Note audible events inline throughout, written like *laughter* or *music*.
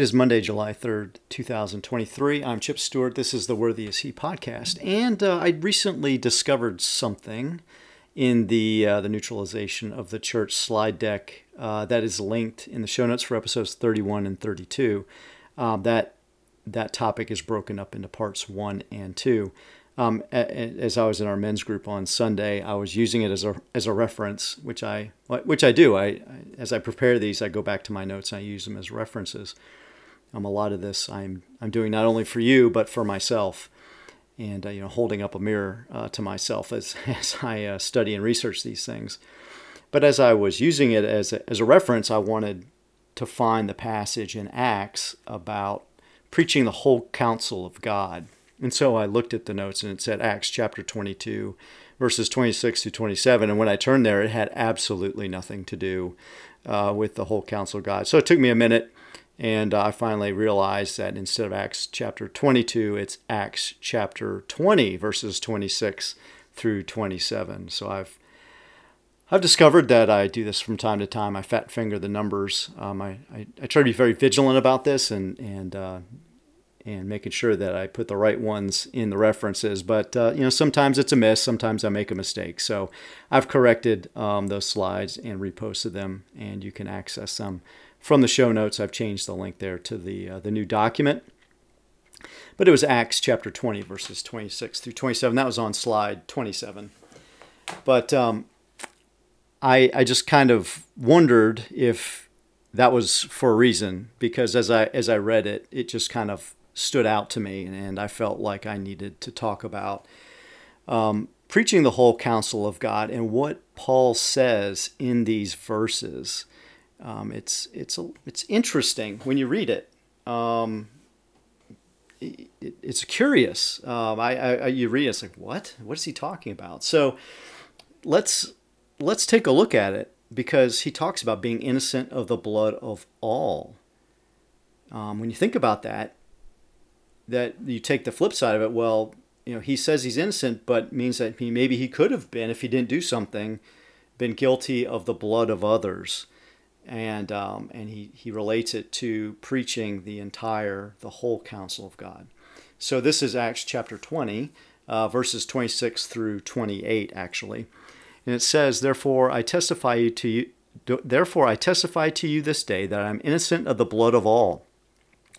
It is Monday, July 3rd, 2023. I'm Chip Stewart. This is the Worthy Is He podcast. And uh, I recently discovered something in the, uh, the neutralization of the church slide deck uh, that is linked in the show notes for episodes 31 and 32. Um, that, that topic is broken up into parts one and two. Um, as I was in our men's group on Sunday, I was using it as a as a reference, which I which I do. I, I as I prepare these, I go back to my notes and I use them as references. Um, a lot of this I'm I'm doing not only for you but for myself, and uh, you know holding up a mirror uh, to myself as *laughs* as I uh, study and research these things. But as I was using it as a, as a reference, I wanted to find the passage in Acts about preaching the whole counsel of God. And so I looked at the notes and it said Acts chapter 22, verses 26 to 27. And when I turned there, it had absolutely nothing to do uh, with the whole counsel of God. So it took me a minute and I finally realized that instead of Acts chapter 22, it's Acts chapter 20, verses 26 through 27. So I've I've discovered that I do this from time to time. I fat finger the numbers. Um, I, I, I, try to be very vigilant about this and and uh, and making sure that I put the right ones in the references. But uh, you know, sometimes it's a miss. Sometimes I make a mistake. So I've corrected um, those slides and reposted them, and you can access them from the show notes, I've changed the link there to the uh, the new document. But it was Acts chapter 20, verses 26 through 27. That was on slide 27. But um, I, I just kind of wondered if that was for a reason, because as I as I read it, it just kind of stood out to me, and I felt like I needed to talk about um, preaching the whole counsel of God and what Paul says in these verses um, it's it's a, it's interesting when you read it. Um, it, it's curious. Um, I, I, you read it, it's like what? What is he talking about? So let's let's take a look at it because he talks about being innocent of the blood of all. Um, when you think about that, that you take the flip side of it. Well, you know, he says he's innocent, but means that he maybe he could have been if he didn't do something, been guilty of the blood of others and um, and he he relates it to preaching the entire the whole counsel of God. So this is Acts chapter 20, uh, verses 26 through 28, actually, and it says, "Therefore I testify to you." Therefore, I testify to you this day that I am innocent of the blood of all.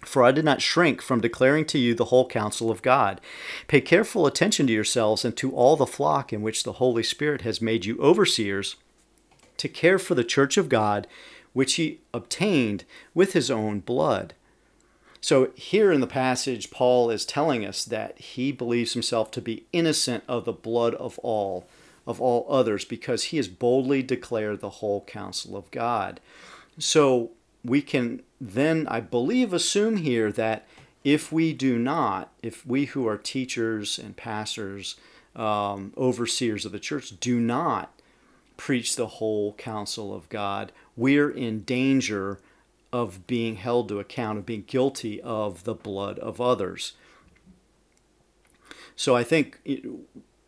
For I did not shrink from declaring to you the whole counsel of God. Pay careful attention to yourselves and to all the flock in which the Holy Spirit has made you overseers to care for the church of God, which he obtained with his own blood. So, here in the passage, Paul is telling us that he believes himself to be innocent of the blood of all, of all others, because he has boldly declared the whole counsel of God. So, we can then, I believe, assume here that if we do not, if we who are teachers and pastors, um, overseers of the church, do not preach the whole counsel of God, we're in danger of being held to account, of being guilty of the blood of others. So I think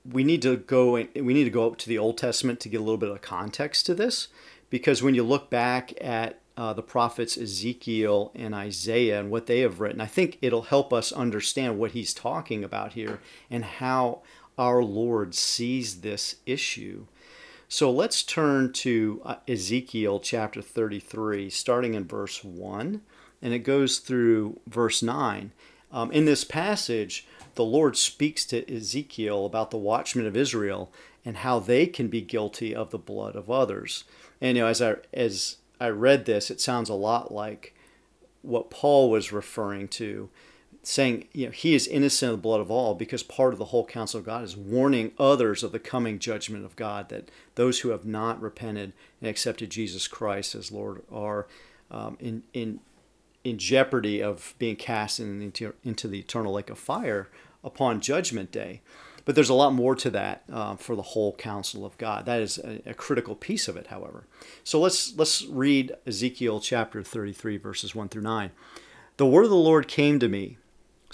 we need to go we need to go up to the Old Testament to get a little bit of context to this, because when you look back at uh, the prophets Ezekiel and Isaiah and what they have written, I think it'll help us understand what he's talking about here and how our Lord sees this issue. So let's turn to uh, Ezekiel chapter 33, starting in verse 1, and it goes through verse 9. Um, in this passage, the Lord speaks to Ezekiel about the watchmen of Israel and how they can be guilty of the blood of others. And you know, as I as I read this, it sounds a lot like what Paul was referring to saying, you know, he is innocent of the blood of all because part of the whole counsel of God is warning others of the coming judgment of God, that those who have not repented and accepted Jesus Christ as Lord are um, in, in, in jeopardy of being cast into, into the eternal lake of fire upon judgment day. But there's a lot more to that uh, for the whole counsel of God. That is a, a, critical piece of it, however. So let's let's read Ezekiel chapter 33, verses 1 through 9. The word of the Lord came to me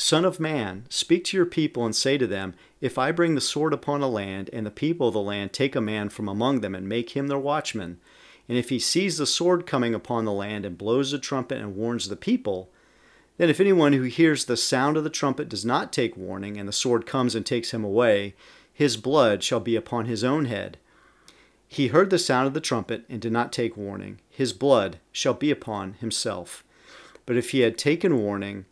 Son of man, speak to your people and say to them, If I bring the sword upon a land, and the people of the land take a man from among them and make him their watchman, and if he sees the sword coming upon the land and blows the trumpet and warns the people, Then, if anyone who hears the sound of the trumpet does not take warning, and the sword comes and takes him away, his blood shall be upon his own head. He heard the sound of the trumpet and did not take warning. His blood shall be upon himself. But if he had taken warning,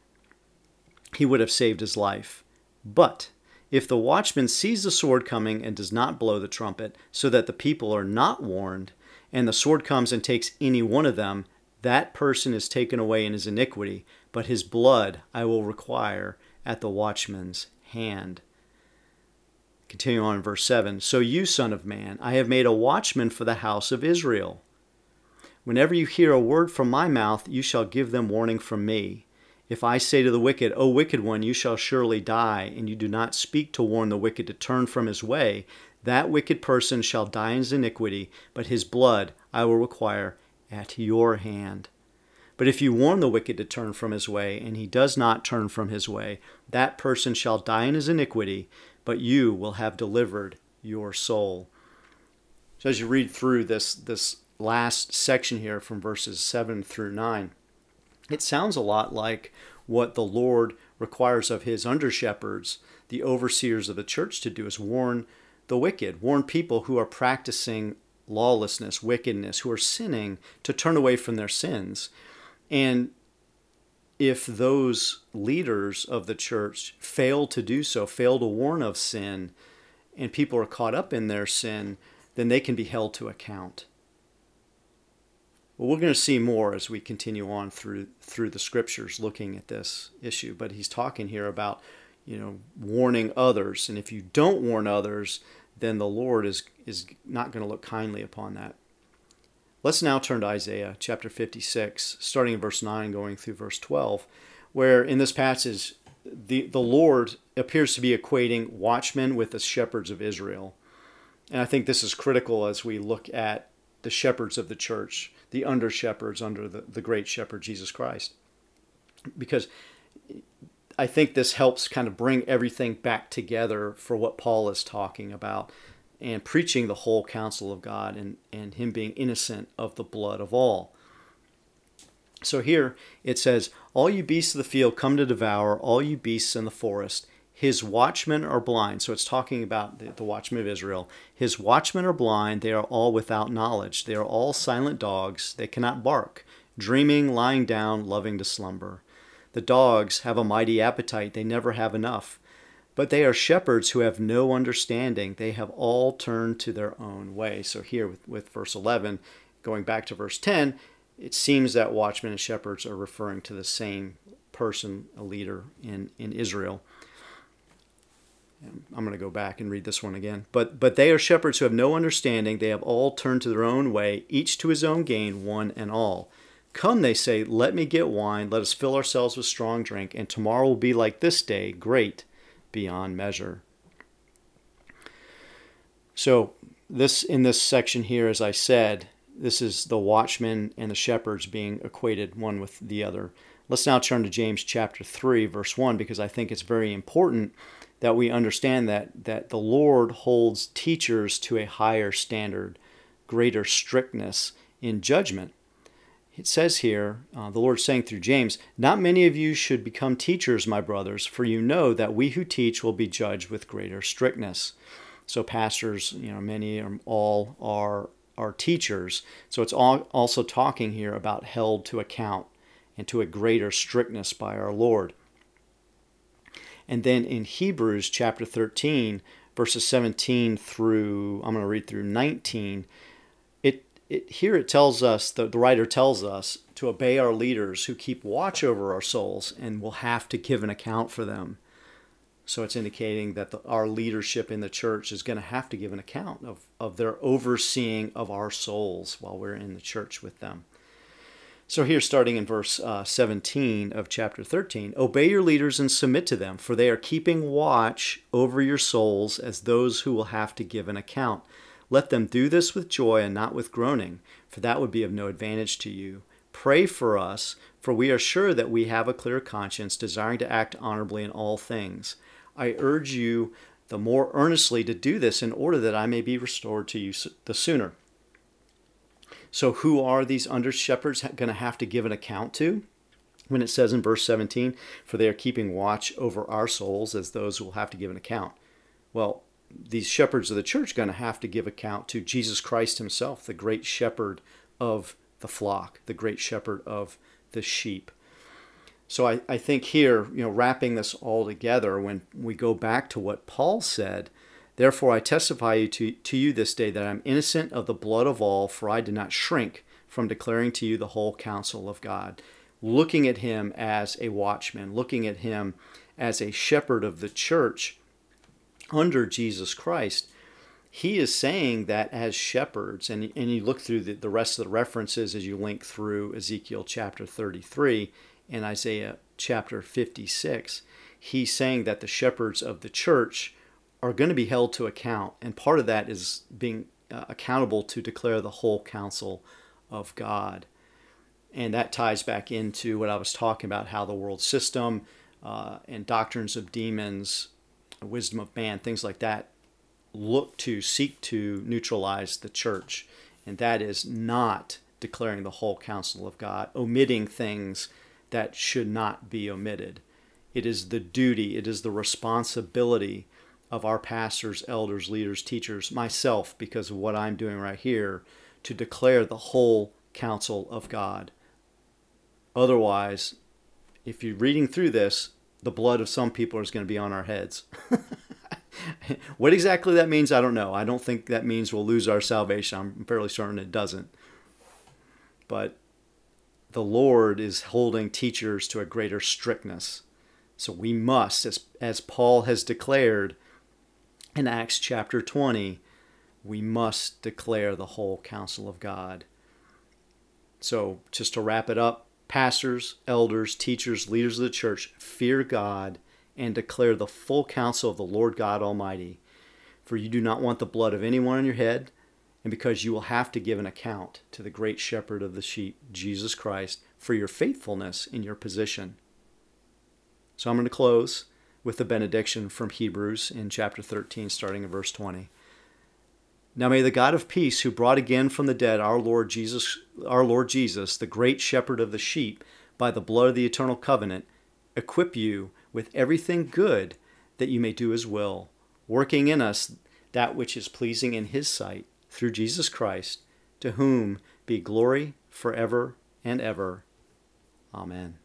he would have saved his life. But if the watchman sees the sword coming and does not blow the trumpet, so that the people are not warned, and the sword comes and takes any one of them, that person is taken away in his iniquity, but his blood I will require at the watchman's hand. Continue on in verse 7 So you, Son of Man, I have made a watchman for the house of Israel. Whenever you hear a word from my mouth, you shall give them warning from me. If I say to the wicked, O wicked one, you shall surely die, and you do not speak to warn the wicked to turn from his way, that wicked person shall die in his iniquity, but his blood I will require at your hand. But if you warn the wicked to turn from his way, and he does not turn from his way, that person shall die in his iniquity, but you will have delivered your soul. So as you read through this this last section here from verses 7 through 9, it sounds a lot like what the Lord requires of his under shepherds, the overseers of the church to do is warn the wicked, warn people who are practicing lawlessness, wickedness, who are sinning to turn away from their sins. And if those leaders of the church fail to do so, fail to warn of sin, and people are caught up in their sin, then they can be held to account. Well, we're going to see more as we continue on through through the scriptures looking at this issue, but he's talking here about, you know, warning others, and if you don't warn others, then the Lord is is not going to look kindly upon that. Let's now turn to Isaiah chapter 56, starting in verse 9, going through verse 12, where in this passage, the, the Lord appears to be equating watchmen with the shepherds of Israel. And I think this is critical as we look at the shepherds of the church, the under shepherds under the, the great shepherd Jesus Christ. Because I think this helps kind of bring everything back together for what Paul is talking about and preaching the whole counsel of God and, and him being innocent of the blood of all. So here it says, All you beasts of the field come to devour, all you beasts in the forest. His watchmen are blind. So it's talking about the, the watchmen of Israel. His watchmen are blind. They are all without knowledge. They are all silent dogs. They cannot bark, dreaming, lying down, loving to slumber. The dogs have a mighty appetite. They never have enough. But they are shepherds who have no understanding. They have all turned to their own way. So here with, with verse 11, going back to verse 10, it seems that watchmen and shepherds are referring to the same person, a leader in, in Israel. I'm going to go back and read this one again. But but they are shepherds who have no understanding. They have all turned to their own way, each to his own gain, one and all. Come, they say, let me get wine. Let us fill ourselves with strong drink, and tomorrow will be like this day, great beyond measure. So, this in this section here, as I said, this is the watchmen and the shepherds being equated one with the other. Let's now turn to James chapter 3, verse 1, because I think it's very important that we understand that, that the Lord holds teachers to a higher standard, greater strictness in judgment it says here, uh, the Lord saying through James, Not many of you should become teachers, my brothers, for you know that we who teach will be judged with greater strictness. So, pastors, you know, many or all are, are teachers. So, it's all, also talking here about held to account and to a greater strictness by our Lord. And then in Hebrews chapter 13, verses 17 through, I'm going to read through 19 it, it here it tells us, the, the writer tells us to obey our leaders who keep watch over our souls and will have to give an account for them. So it's indicating that the, our leadership in the church is going to have to give an account of, of their overseeing of our souls while we're in the church with them. So here, starting in verse uh, 17 of chapter 13, obey your leaders and submit to them, for they are keeping watch over your souls as those who will have to give an account. Let them do this with joy and not with groaning, for that would be of no advantage to you. Pray for us, for we are sure that we have a clear conscience, desiring to act honorably in all things. I urge you the more earnestly to do this in order that I may be restored to you the sooner. So, who are these under shepherds going to have to give an account to? when it says in verse 17, For they are keeping watch over our souls as those who will have to give an account. Well, these shepherds of the church are going to have to give account to Jesus Christ himself, the great shepherd of the flock, the great shepherd of the sheep. So I, I think here, you know, wrapping this all together, when we go back to what Paul said, Therefore I testify to, to you this day that I am innocent of the blood of all, for I did not shrink from declaring to you the whole counsel of God. Looking at him as a watchman, looking at him as a shepherd of the church under Jesus Christ, he is saying that as shepherds, and, and you look through the, the rest of the references as you link through Ezekiel chapter 33 and Isaiah chapter 56, he's saying that the shepherds of the church are going to be held to account. And part of that is being uh, accountable to declare the whole counsel of God. And that ties back into what I was talking about how the world system uh, and doctrines of demons, wisdom of man, things like that look to seek to neutralize the church. And that is not declaring the whole counsel of God, omitting things that should not be omitted. It is the duty, it is the responsibility of our pastors, elders, leaders, teachers, myself, because of what I'm doing right here, to declare the whole counsel of God. Otherwise, if you're reading through this, the blood of some people is going to be on our heads. *laughs* what exactly that means, I don't know. I don't think that means we'll lose our salvation. I'm fairly certain it doesn't. But the Lord is holding teachers to a greater strictness. So we must, as, as Paul has declared in Acts chapter 20, we must declare the whole counsel of God. So, just to wrap it up, pastors, elders, teachers, leaders of the church, fear God and declare the full counsel of the Lord God Almighty. For you do not want the blood of anyone on your head, and because you will have to give an account to the great shepherd of the sheep, Jesus Christ, for your faithfulness in your position. So I'm going to close with the benediction from Hebrews in chapter 13, starting in verse 20. Now may the God of peace, who brought again from the dead our Lord Jesus, our Lord Jesus, the great shepherd of the sheep, by the blood of the eternal covenant, equip you with everything good that you may do his will, working in us that which is pleasing in his sight, through Jesus Christ, to whom be glory forever and ever. Amen.